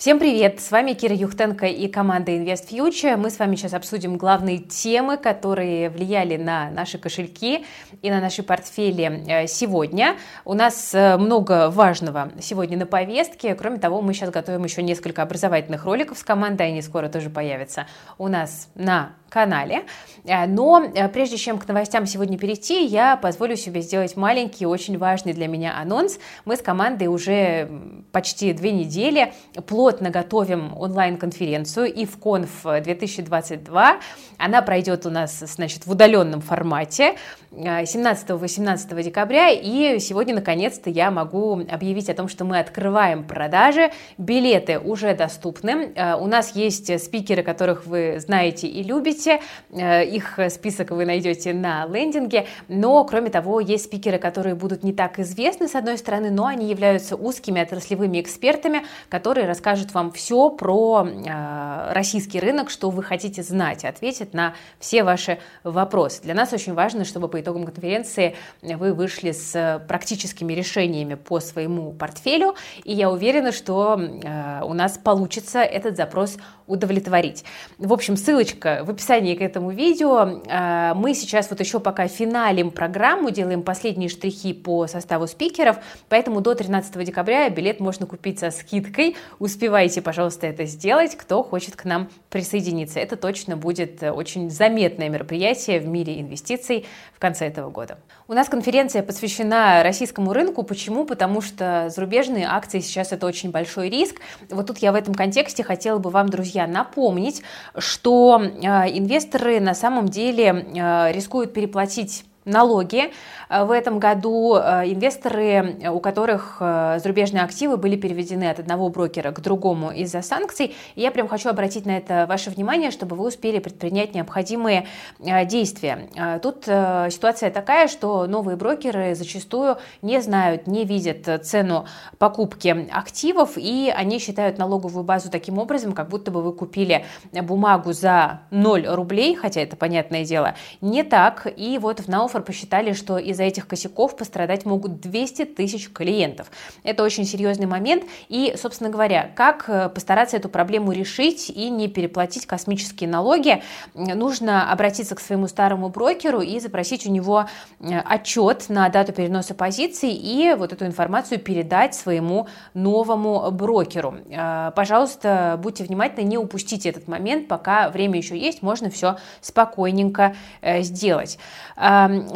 Всем привет! С вами Кира Юхтенко и команда Invest Future. Мы с вами сейчас обсудим главные темы, которые влияли на наши кошельки и на наши портфели э, сегодня. У нас э, много важного сегодня на повестке. Кроме того, мы сейчас готовим еще несколько образовательных роликов с командой. Они скоро тоже появятся у нас на канале. Э, но прежде чем к новостям сегодня перейти, я позволю себе сделать маленький, очень важный для меня анонс. Мы с командой уже почти две недели плотно плотно готовим онлайн-конференцию IFConf 2022. Она пройдет у нас, значит, в удаленном формате 17-18 э, декабря. И сегодня, наконец-то, я могу объявить о том, что мы открываем продажи. Билеты уже доступны. Э, у нас есть спикеры, которых вы знаете и любите. Э, их список вы найдете на лендинге. Но, кроме того, есть спикеры, которые будут не так известны, с одной стороны, но они являются узкими отраслевыми экспертами, которые расскажут расскажет вам все про э, российский рынок, что вы хотите знать, ответит на все ваши вопросы. Для нас очень важно, чтобы по итогам конференции вы вышли с практическими решениями по своему портфелю, и я уверена, что э, у нас получится этот запрос удовлетворить. В общем, ссылочка в описании к этому видео. Э, мы сейчас вот еще пока финалим программу, делаем последние штрихи по составу спикеров, поэтому до 13 декабря билет можно купить со скидкой. Успевайте успевайте, пожалуйста, это сделать, кто хочет к нам присоединиться. Это точно будет э, очень заметное мероприятие в мире инвестиций в конце этого года. У нас конференция посвящена российскому рынку. Почему? Потому что зарубежные акции сейчас это очень большой риск. Вот тут я в этом контексте хотела бы вам, друзья, напомнить, что э, инвесторы на самом деле э, рискуют переплатить налоги. Э, в этом году э, инвесторы, у которых э, зарубежные активы были переведены от одного брокера к другому из-за санкций, и я прям хочу обратить на это ваше внимание, чтобы вы успели предпринять необходимые действия. Тут ситуация такая, что новые брокеры зачастую не знают, не видят цену покупки активов, и они считают налоговую базу таким образом, как будто бы вы купили бумагу за 0 рублей, хотя это понятное дело, не так. И вот в Науфор Офер посчитали, что из-за этих косяков пострадать могут 200 тысяч клиентов. Это очень серьезный момент. И, собственно говоря, как э, постараться эту проблему решить и не переплатить космические налоги, нужно обратиться к своему старому брокеру и запросить у него э, отчет на дату переноса позиций и вот эту информацию передать своему новому брокеру. Э, пожалуйста, будьте внимательны, не упустите этот момент, пока время еще есть, можно все спокойненько сделать.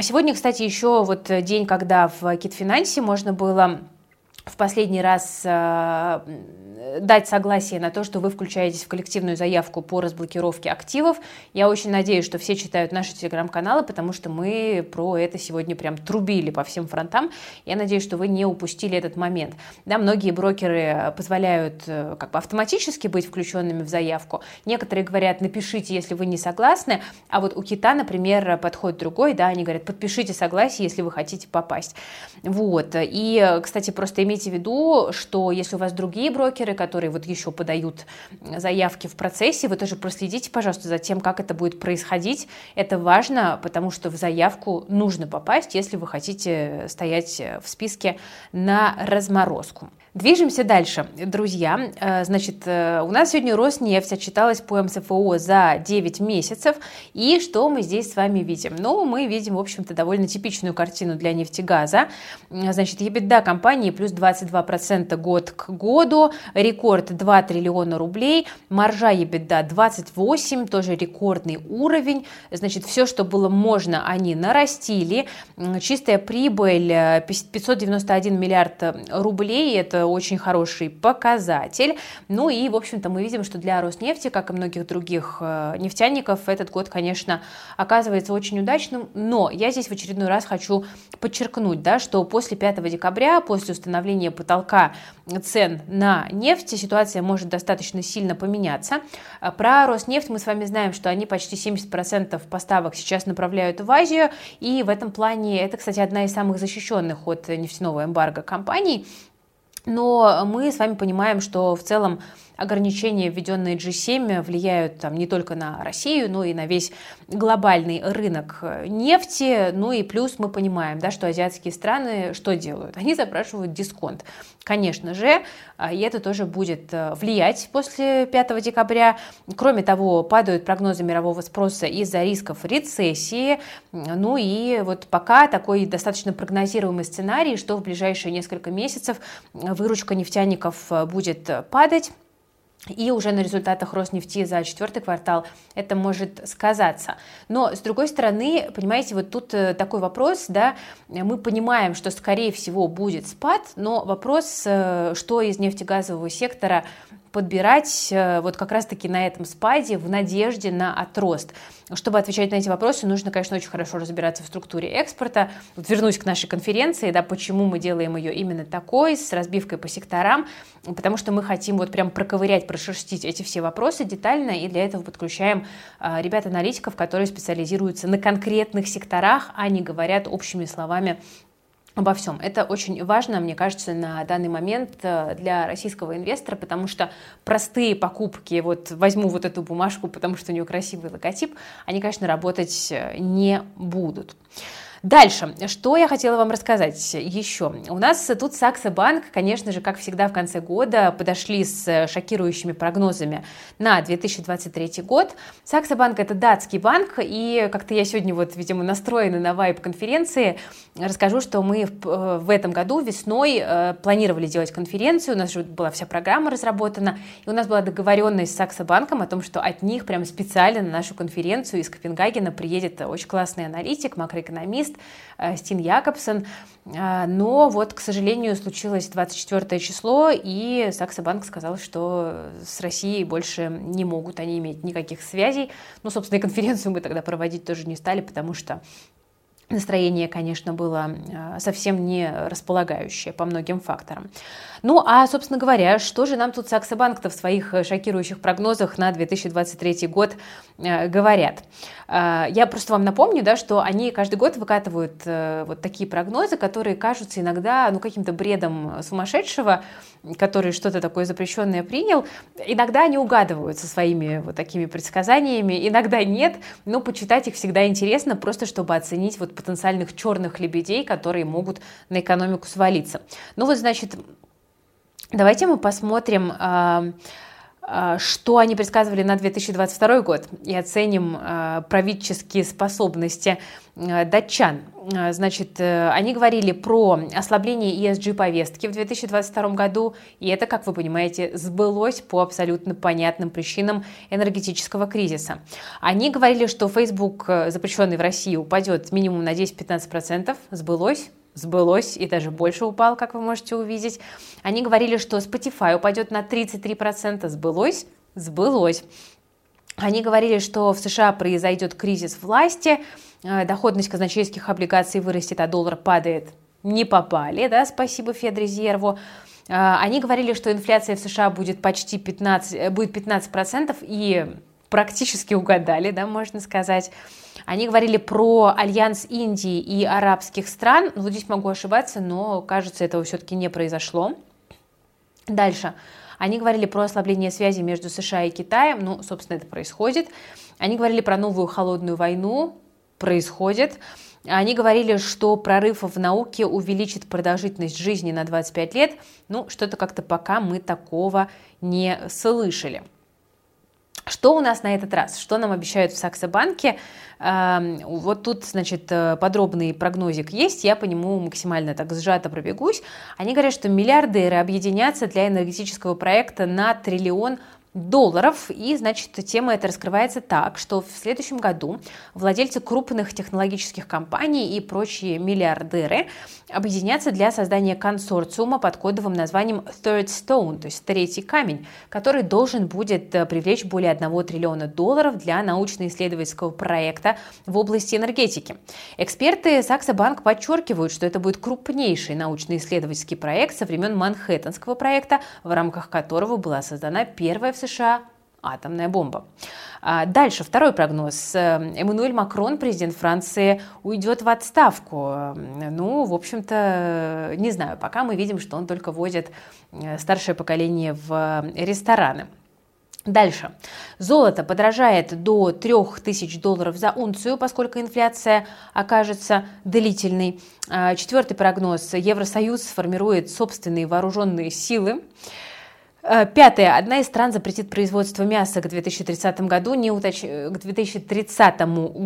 Сегодня, кстати, еще вот день, когда в Китфинансе можно было в последний раз э, дать согласие на то, что вы включаетесь в коллективную заявку по разблокировке активов. Я очень надеюсь, что все читают наши телеграм-каналы, потому что мы про это сегодня прям трубили по всем фронтам. Я надеюсь, что вы не упустили этот момент. Да, многие брокеры позволяют э, как бы автоматически быть включенными в заявку. Некоторые говорят, напишите, если вы не согласны, а вот у Кита, например, подходит другой, да, они говорят, подпишите согласие, если вы хотите попасть. Вот. И, кстати, просто имейте имейте в виду, что если у вас другие брокеры, которые вот еще подают заявки в процессе, вы тоже проследите, пожалуйста, за тем, как это будет происходить. Это важно, потому что в заявку нужно попасть, если вы хотите стоять в списке на разморозку. Движемся дальше, друзья. Э, значит, э, у нас сегодня Роснефть отчиталась по МСФО за 9 месяцев. И что мы здесь с вами видим? Ну, мы видим, в общем-то, довольно типичную картину для нефтегаза. Значит, EBITDA компании плюс 22% год к году, рекорд 2 триллиона рублей, маржа EBITDA 28, тоже рекордный уровень. Значит, все, что было можно, они нарастили. Чистая прибыль 591 э, миллиард рублей, это очень хороший показатель. Ну и, в общем-то, мы видим, что для Роснефти, как и многих других э, нефтяников, этот год, конечно, оказывается очень удачным. Но я здесь в очередной раз хочу подчеркнуть, да, что после 5 декабря, после установления потолка цен на нефть, ситуация может достаточно сильно поменяться. А про Роснефть мы с вами знаем, что они почти 70% поставок сейчас направляют в Азию, и в этом плане это, кстати, одна из самых защищенных от нефтяного эмбарго компаний. Но мы с вами понимаем, что в целом ограничения, введенные G7, влияют там, не только на Россию, но и на весь глобальный рынок нефти. Ну и плюс мы понимаем, да, что азиатские страны что делают? Они запрашивают дисконт. Конечно же, а, и это тоже будет э, влиять после 5 декабря. Кроме того, падают прогнозы мирового спроса из-за рисков рецессии. Ну и вот пока такой достаточно прогнозируемый сценарий, что в ближайшие несколько месяцев выручка нефтяников э, будет падать. И уже на результатах Роснефти за четвертый квартал это может сказаться. Но, с другой стороны, понимаете, вот тут э, такой вопрос, да, мы понимаем, что, скорее всего, будет спад, но вопрос, э, что из нефтегазового сектора подбирать э, вот как раз-таки на этом спаде в надежде на отрост. Чтобы отвечать на эти вопросы, нужно, конечно, очень хорошо разбираться в структуре экспорта. Вот вернусь к нашей конференции, да, почему мы делаем ее именно такой, с разбивкой по секторам, потому что мы хотим вот прям проковырять, прошерстить эти все вопросы детально, и для этого подключаем а, ребят-аналитиков, которые специализируются на конкретных секторах, а не говорят общими словами обо всем. Это очень важно, мне кажется, на данный момент э, для российского инвестора, потому что простые покупки, вот возьму вот эту бумажку, потому что у нее красивый логотип, они, конечно, работать э, не будут. Дальше, что я хотела вам рассказать еще. У нас тут Сакса Банк, конечно же, как всегда в конце года, подошли с шокирующими прогнозами на 2023 год. Сакса Банк это датский банк, и как-то я сегодня вот, видимо, настроена на вайп конференции, расскажу, что мы в этом году весной э, планировали делать конференцию, у нас же была вся программа разработана, и у нас была договоренность с Сакса Банком о том, что от них прямо специально на нашу конференцию из Копенгагена приедет очень классный аналитик, макроэкономист, журналист э, Стин Якобсон. Э, но вот, к сожалению, случилось 24 число, и Сакса Банк сказал, что с Россией больше не могут они иметь никаких связей. Ну, собственно, и конференцию мы тогда проводить тоже не стали, потому что Настроение, конечно, было э, совсем не располагающее по многим факторам. Ну, а, собственно говоря, что же нам тут Саксобанк-то в своих э, шокирующих прогнозах на 2023 год э, говорят? Я просто вам напомню, да, что они каждый год выкатывают вот такие прогнозы, которые кажутся иногда ну, каким-то бредом сумасшедшего, который что-то такое запрещенное принял. Иногда они угадываются своими вот такими предсказаниями, иногда нет, но почитать их всегда интересно, просто чтобы оценить вот потенциальных черных лебедей, которые могут на экономику свалиться. Ну вот, значит, Давайте мы посмотрим, а, что они предсказывали на 2022 год и оценим а, правительские способности датчан. Значит, э, они говорили про ослабление ESG-повестки в 2022 году, и это, как вы понимаете, сбылось по абсолютно понятным причинам энергетического кризиса. Они говорили, что Facebook, э, запрещенный в России, упадет минимум на 10-15%, сбылось, сбылось и даже больше упал, как вы можете увидеть. Они говорили, что Spotify упадет на 33%, сбылось, сбылось. Они говорили, что в США произойдет кризис власти, э, доходность казначейских облигаций вырастет, а доллар падает. Не попали, да, спасибо Федрезерву. Э, они говорили, что инфляция в США будет почти 15, э, будет 15% и практически угадали, да, можно сказать. Они говорили про альянс Индии и арабских стран. Ну, здесь могу ошибаться, но, кажется, этого все-таки не произошло. Дальше. Они говорили про ослабление связи между США и Китаем. Ну, собственно, это происходит. Они говорили про новую холодную войну. Происходит. Они говорили, что прорыв в науке увеличит продолжительность жизни на 25 лет. Ну, что-то как-то пока мы такого не слышали. Что у нас на этот раз? Что нам обещают в Саксобанке? Эм, вот тут, значит, э, подробный прогнозик есть, я по нему максимально так сжато пробегусь. Они говорят, что миллиардеры объединятся для энергетического проекта на триллион долларов. И, значит, тема эта раскрывается так, что в следующем году владельцы крупных технологических компаний и прочие миллиардеры объединятся для создания консорциума под кодовым названием Third Stone, то есть третий камень, который должен будет э, привлечь более 1 триллиона долларов для научно-исследовательского проекта в области энергетики. Эксперты Сакса Банк подчеркивают, что это будет крупнейший научно-исследовательский проект со времен Манхэттенского проекта, в рамках которого была создана первая в США атомная бомба. А дальше, второй прогноз. Эммануэль Макрон, президент Франции, уйдет в отставку. Ну, в общем-то, не знаю, пока мы видим, что он только водит э, старшее поколение в рестораны. Дальше. Золото подорожает до 3000 долларов за унцию, поскольку инфляция окажется длительной. А, четвертый прогноз. Евросоюз сформирует собственные вооруженные силы. А, пятое. Одна из стран запретит производство мяса к 2030 году, не уточ... к 2030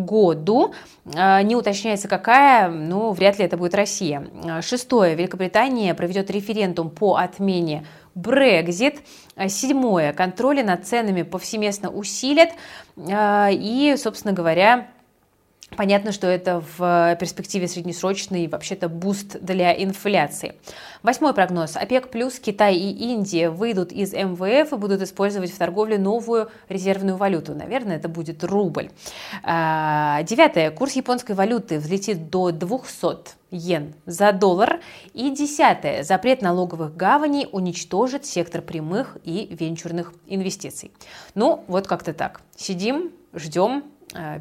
году. А, не уточняется какая, но вряд ли это будет Россия. Шестое. Великобритания проведет референдум по отмене Брекзит. Седьмое. Контроли над ценами повсеместно усилят. И, собственно говоря, Понятно, что это в перспективе среднесрочный вообще-то буст для инфляции. Восьмой прогноз. ОПЕК плюс Китай и Индия выйдут из МВФ и будут использовать в торговле новую резервную валюту. Наверное, это будет рубль. А, девятое. Курс японской валюты взлетит до 200 йен за доллар. И десятое. Запрет налоговых гаваней уничтожит сектор прямых и венчурных инвестиций. Ну, вот как-то так. Сидим, ждем,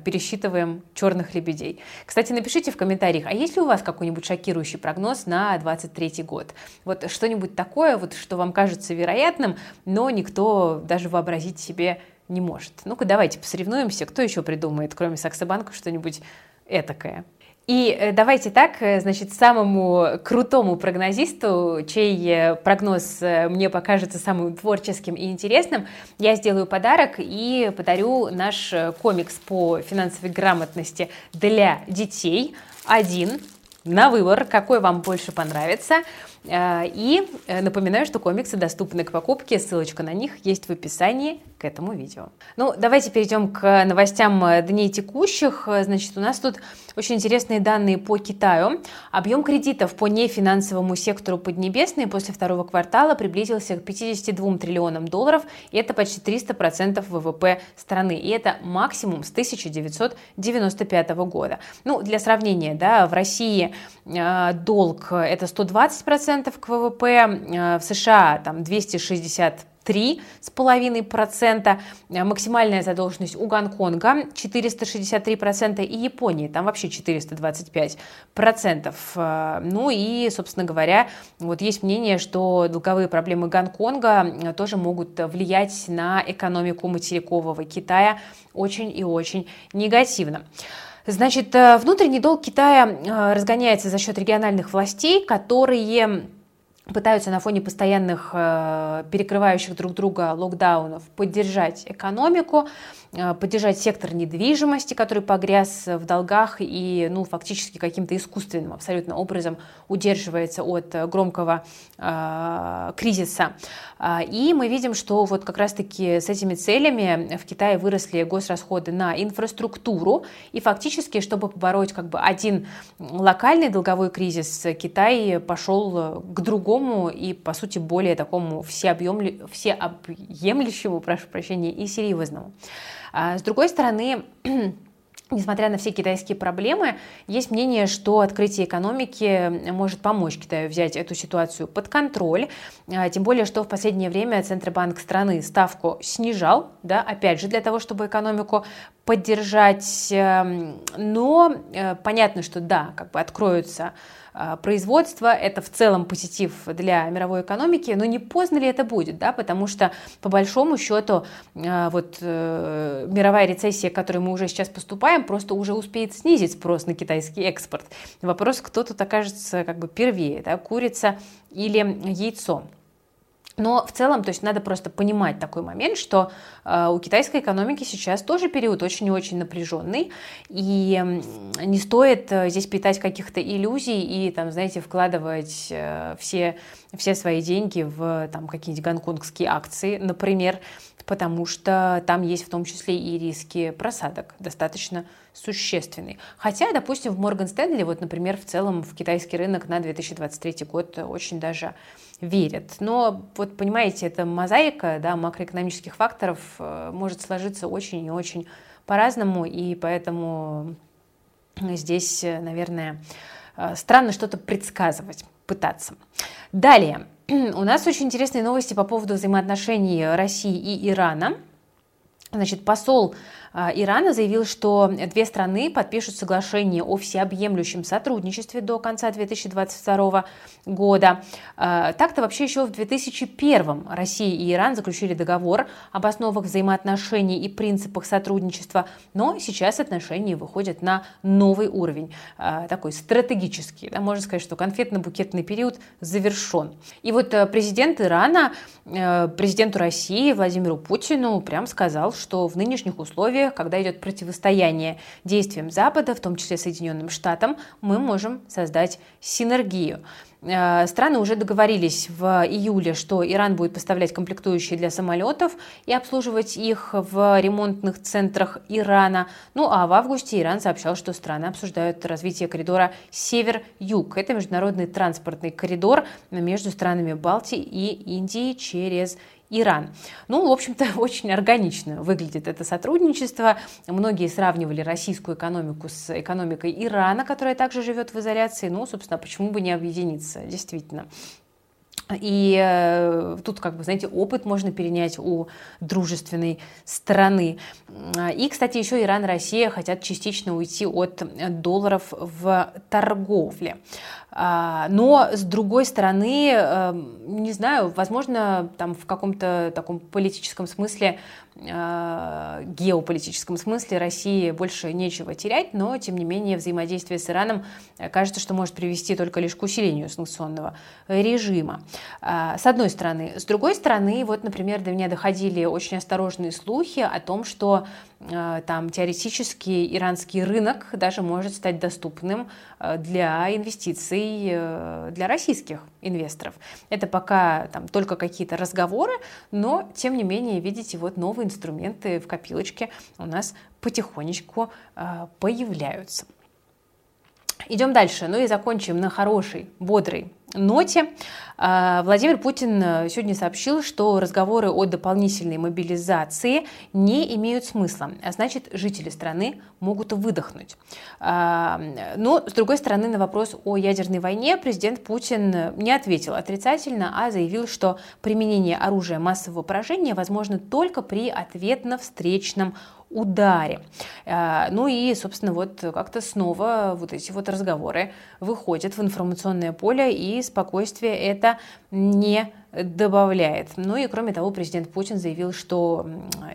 пересчитываем черных лебедей. Кстати, напишите в комментариях, а есть ли у вас какой-нибудь шокирующий прогноз на 2023 год? Вот что-нибудь такое, вот, что вам кажется вероятным, но никто даже вообразить себе не может. Ну-ка, давайте посоревнуемся, кто еще придумает, кроме Саксобанка, что-нибудь этакое. И э, давайте так, э, значит, самому крутому прогнозисту, чей э, прогноз мне покажется самым творческим и интересным, я сделаю подарок и подарю наш комикс по финансовой грамотности для детей. Один на выбор, какой вам больше понравится. И напоминаю, что комиксы доступны к покупке, ссылочка на них есть в описании к этому видео. Ну, давайте перейдем к новостям дней текущих. Значит, у нас тут очень интересные данные по Китаю. Объем кредитов по нефинансовому сектору Поднебесной после второго квартала приблизился к 52 триллионам долларов, и это почти 300% ВВП страны, и это максимум с 1995 года. Ну, для сравнения, да, в России э, долг это 120% к ВВП, э, в США там 260 3,5%, э, максимальная задолженность у Гонконга 463% и Японии, там вообще 425%. Э, ну и, собственно говоря, вот есть мнение, что долговые проблемы Гонконга тоже могут влиять на экономику материкового Китая очень и очень негативно. Значит, внутренний долг Китая разгоняется за счет региональных властей, которые пытаются на фоне постоянных э, перекрывающих друг друга локдаунов поддержать экономику, э, поддержать сектор недвижимости, который погряз в долгах и ну, фактически каким-то искусственным абсолютно образом удерживается от громкого э, кризиса. А, и мы видим, что вот как раз-таки с этими целями в Китае выросли госрасходы на инфраструктуру, и фактически, чтобы побороть как бы один локальный долговой кризис, Китай пошел к другому и, по сути, более такому всеобъемлю, всеобъемлющему, прошу прощения, и серьезному. А с другой стороны, Несмотря на все китайские проблемы, есть мнение, что открытие экономики может помочь Китаю взять эту ситуацию под контроль. А, тем более, что в последнее время Центробанк страны ставку снижал, да, опять же, для того, чтобы экономику поддержать. Эм, но э, понятно, что да, как бы откроются производства, это в целом позитив для мировой экономики, но не поздно ли это будет, да, потому что по большому счету а, вот э, мировая рецессия, к которой мы уже сейчас поступаем, просто уже успеет снизить спрос на китайский экспорт. Вопрос, кто тут окажется как бы первее, да, курица или яйцо. Но в целом, то есть надо просто понимать такой момент, что э, у китайской экономики сейчас тоже период очень и очень напряженный, и не стоит э, здесь питать каких-то иллюзий и, там, знаете, вкладывать э, все, все свои деньги в там, какие-нибудь гонконгские акции, например, потому что там есть в том числе и риски просадок достаточно существенные. Хотя, допустим, в Морган Стэнли, вот, например, в целом в китайский рынок на 2023 год очень даже верят. Но вот понимаете, это мозаика да, макроэкономических факторов э, может сложиться очень и очень по-разному, и поэтому здесь, наверное, э, странно что-то предсказывать, пытаться. Далее, у нас очень интересные новости по поводу взаимоотношений России и Ирана. Значит, посол Ирана заявил, что две страны подпишут соглашение о всеобъемлющем сотрудничестве до конца 2022 года. А, так-то вообще еще в 2001 Россия и Иран заключили договор об основах взаимоотношений и принципах сотрудничества, но сейчас отношения выходят на новый уровень, а, такой стратегический. Да, можно сказать, что конфетно-букетный период завершен. И вот э, президент Ирана, э, президенту России Владимиру Путину прям сказал, что в нынешних условиях, когда идет противостояние действиям Запада, в том числе Соединенным Штатам, мы можем создать синергию. Э, страны уже договорились в июле, что Иран будет поставлять комплектующие для самолетов и обслуживать их в ремонтных центрах Ирана. Ну а в августе Иран сообщал, что страны обсуждают развитие коридора Север-Юг. Это международный транспортный коридор между странами Балтии и Индии через Иран. Ну, в общем-то, очень органично выглядит это сотрудничество. Многие сравнивали российскую экономику с экономикой Ирана, которая также живет в изоляции. Ну, собственно, почему бы не объединиться, действительно. И э, тут, как бы, знаете, опыт можно перенять у дружественной страны. И, кстати, еще Иран и Россия хотят частично уйти от долларов в торговле. А, но, с другой стороны, э, не знаю, возможно, там в каком-то таком политическом смысле геополитическом смысле России больше нечего терять, но, тем не менее, взаимодействие с Ираном э, кажется, что может привести только лишь к усилению санкционного режима. Э, с одной стороны. С другой стороны, вот, например, до меня доходили очень осторожные слухи о том, что там теоретически иранский рынок даже может стать доступным для инвестиций для российских инвесторов. Это пока там только какие-то разговоры, но, тем не менее, видите, вот новые инструменты в копилочке у нас потихонечку э, появляются. Идем дальше, ну и закончим на хорошей, бодрой ноте. А, Владимир Путин э, сегодня сообщил, что разговоры о дополнительной мобилизации не имеют смысла, а значит, жители страны могут выдохнуть. А, но, с другой стороны, на вопрос о ядерной войне президент Путин не ответил отрицательно, а заявил, что применение оружия массового поражения возможно только при ответно-встречном ударе. А, ну и, собственно, вот как-то снова вот эти вот разговоры выходят в информационное поле, и спокойствие это не добавляет. Ну и кроме того, президент Путин заявил, что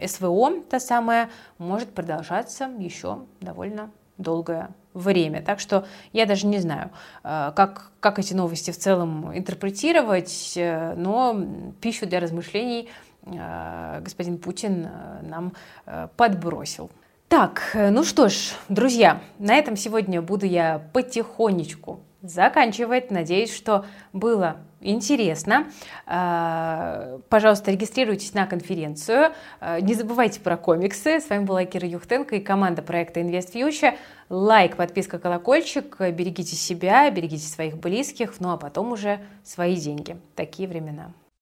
СВО, та самая, может продолжаться еще довольно долгое время. Так что я даже не знаю, а, как, как эти новости в целом интерпретировать, э, но пищу для размышлений Э, господин Путин э, нам э, подбросил. Так, ну что ж, друзья, на этом сегодня буду я потихонечку заканчивать. Надеюсь, что было интересно. Пожалуйста, регистрируйтесь на конференцию. Не забывайте про комиксы. С вами была Кира Юхтенко и команда проекта Invest Future. Лайк, подписка, колокольчик. Берегите себя, берегите своих близких, ну а потом уже свои деньги. Такие времена.